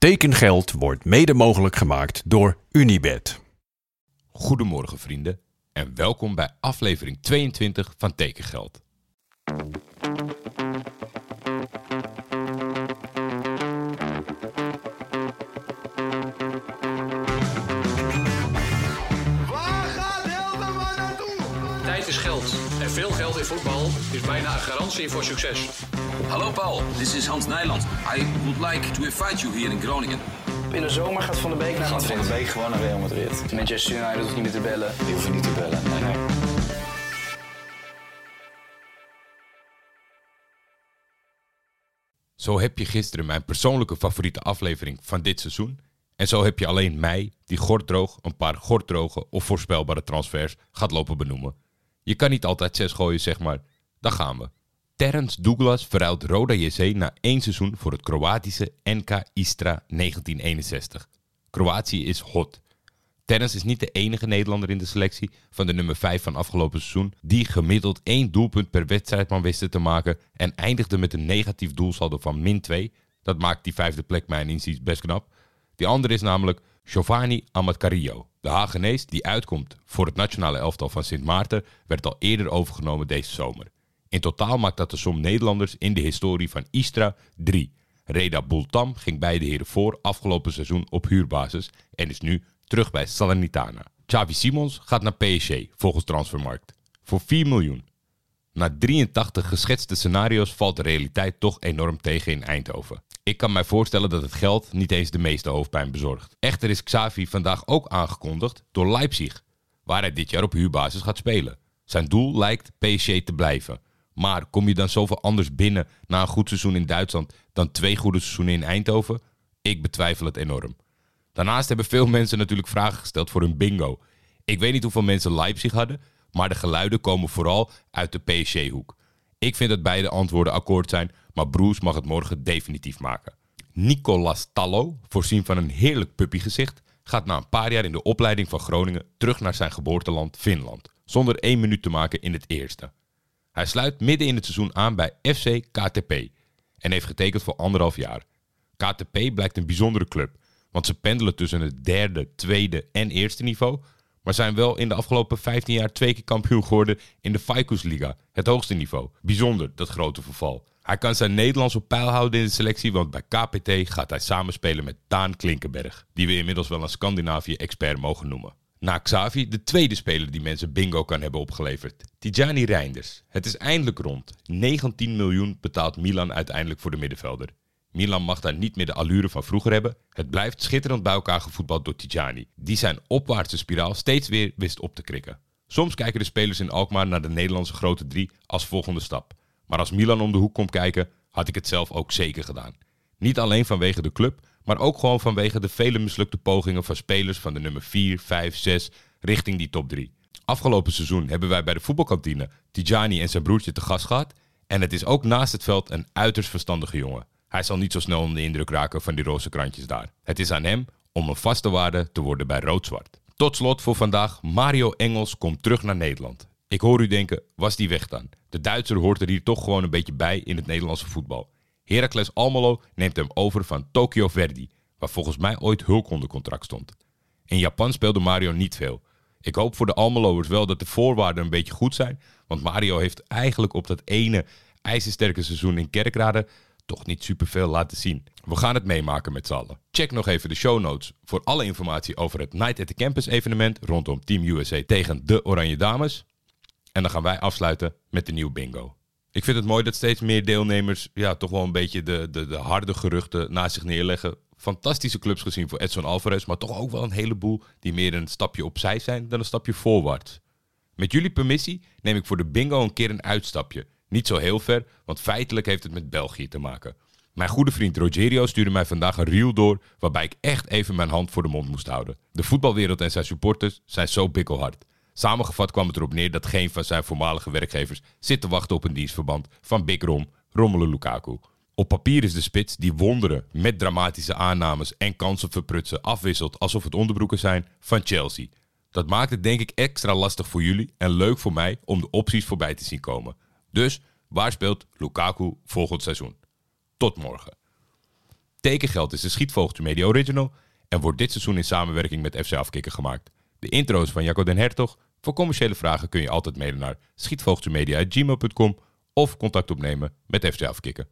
Tekengeld wordt mede mogelijk gemaakt door Unibed. Goedemorgen vrienden en welkom bij aflevering 22 van Tekengeld. Is geld. En veel geld in voetbal is bijna een garantie voor succes. Hallo Paul, this is Hans Nijland. I would like to invite you here in Groningen. In de zomer gaat Van de Beek naar Gaat Van Madrid. de Beek gewoon naar Real Madrid. Manchester United hoeft niet meer te bellen. Die hoeven niet te bellen. Nee, nee. Zo heb je gisteren mijn persoonlijke favoriete aflevering van dit seizoen. En zo heb je alleen mij, die gorddroog een paar gorddroge of voorspelbare transfers gaat lopen benoemen. Je kan niet altijd zes gooien, zeg maar. Dan gaan we. Terence Douglas verruilt Roda JC na één seizoen voor het Kroatische NK Istra 1961. Kroatië is hot. Terence is niet de enige Nederlander in de selectie van de nummer 5 van afgelopen seizoen die gemiddeld één doelpunt per wedstrijd man wisten te maken en eindigde met een negatief doelsaldo van min 2. Dat maakt die vijfde plek mijn inziens best knap. Die andere is namelijk Giovanni Amatcarillo. De Hagenees die uitkomt voor het nationale elftal van Sint Maarten werd al eerder overgenomen deze zomer. In totaal maakt dat de som Nederlanders in de historie van Istra 3. Reda Bultam ging beide heren voor afgelopen seizoen op huurbasis en is nu terug bij Salernitana. Xavi Simons gaat naar PSG volgens Transfermarkt voor 4 miljoen. Na 83 geschetste scenario's valt de realiteit toch enorm tegen in Eindhoven. Ik kan mij voorstellen dat het geld niet eens de meeste hoofdpijn bezorgt. Echter is Xavi vandaag ook aangekondigd door Leipzig, waar hij dit jaar op huurbasis gaat spelen. Zijn doel lijkt PSG te blijven. Maar kom je dan zoveel anders binnen na een goed seizoen in Duitsland dan twee goede seizoenen in Eindhoven? Ik betwijfel het enorm. Daarnaast hebben veel mensen natuurlijk vragen gesteld voor hun bingo. Ik weet niet hoeveel mensen Leipzig hadden, maar de geluiden komen vooral uit de PSG-hoek. Ik vind dat beide antwoorden akkoord zijn, maar Broes mag het morgen definitief maken. Nicolas Tallo, voorzien van een heerlijk puppygezicht, gaat na een paar jaar in de opleiding van Groningen terug naar zijn geboorteland Finland, zonder één minuut te maken in het eerste. Hij sluit midden in het seizoen aan bij FC KTP en heeft getekend voor anderhalf jaar. KTP blijkt een bijzondere club, want ze pendelen tussen het derde, tweede en eerste niveau, maar zijn wel in de afgelopen 15 jaar twee keer kampioen geworden in de Faikusliga, het hoogste niveau. Bijzonder, dat grote verval. Hij kan zijn Nederlands op peil houden in de selectie, want bij KPT gaat hij samenspelen met Daan Klinkenberg, die we inmiddels wel een Scandinavië-expert mogen noemen. Na Xavi de tweede speler die mensen bingo kan hebben opgeleverd. Tijani Reinders. Het is eindelijk rond. 19 miljoen betaalt Milan uiteindelijk voor de middenvelder. Milan mag daar niet meer de allure van vroeger hebben. Het blijft schitterend bij elkaar gevoetbald door Tijani, die zijn opwaartse spiraal steeds weer wist op te krikken. Soms kijken de spelers in Alkmaar naar de Nederlandse grote drie als volgende stap. Maar als Milan om de hoek komt kijken, had ik het zelf ook zeker gedaan. Niet alleen vanwege de club, maar ook gewoon vanwege de vele mislukte pogingen van spelers van de nummer 4, 5, 6 richting die top 3. Afgelopen seizoen hebben wij bij de voetbalkantine Tijani en zijn broertje te gast gehad. En het is ook naast het veld een uiterst verstandige jongen. Hij zal niet zo snel onder de indruk raken van die roze krantjes daar. Het is aan hem om een vaste waarde te worden bij rood-zwart. Tot slot voor vandaag, Mario Engels komt terug naar Nederland. Ik hoor u denken, was die weg dan? De Duitser hoort er hier toch gewoon een beetje bij in het Nederlandse voetbal. Heracles Almelo neemt hem over van Tokyo Verdy, waar volgens mij ooit Hulk onder contract stond. In Japan speelde Mario niet veel. Ik hoop voor de Almeloers wel dat de voorwaarden een beetje goed zijn, want Mario heeft eigenlijk op dat ene ijzersterke seizoen in Kerkrade toch niet superveel laten zien. We gaan het meemaken met z'n allen. Check nog even de show notes voor alle informatie over het Night at the Campus evenement rondom Team USA tegen de Oranje Dames. En dan gaan wij afsluiten met de nieuwe bingo. Ik vind het mooi dat steeds meer deelnemers ja, toch wel een beetje de, de, de harde geruchten naast zich neerleggen. Fantastische clubs gezien voor Edson Alvarez, maar toch ook wel een heleboel die meer een stapje opzij zijn dan een stapje voorwaarts. Met jullie permissie neem ik voor de bingo een keer een uitstapje. Niet zo heel ver, want feitelijk heeft het met België te maken. Mijn goede vriend Rogerio stuurde mij vandaag een reel door waarbij ik echt even mijn hand voor de mond moest houden. De voetbalwereld en zijn supporters zijn zo bikkelhard. Samengevat kwam het erop neer dat geen van zijn voormalige werkgevers zit te wachten op een dienstverband van Big Rom, Romelu Lukaku. Op papier is de spits die wonderen met dramatische aannames en kansen verprutsen afwisselt alsof het onderbroeken zijn van Chelsea. Dat maakt het denk ik extra lastig voor jullie en leuk voor mij om de opties voorbij te zien komen. Dus waar speelt Lukaku volgend seizoen? Tot morgen. Tekengeld is de Schietvogeltje Media Original en wordt dit seizoen in samenwerking met FC Afkikken gemaakt. De intro is van Jacco den Hertog. Voor commerciële vragen kun je altijd mailen naar schietvogeltjemedia.gmail.com of contact opnemen met FC Afkikken.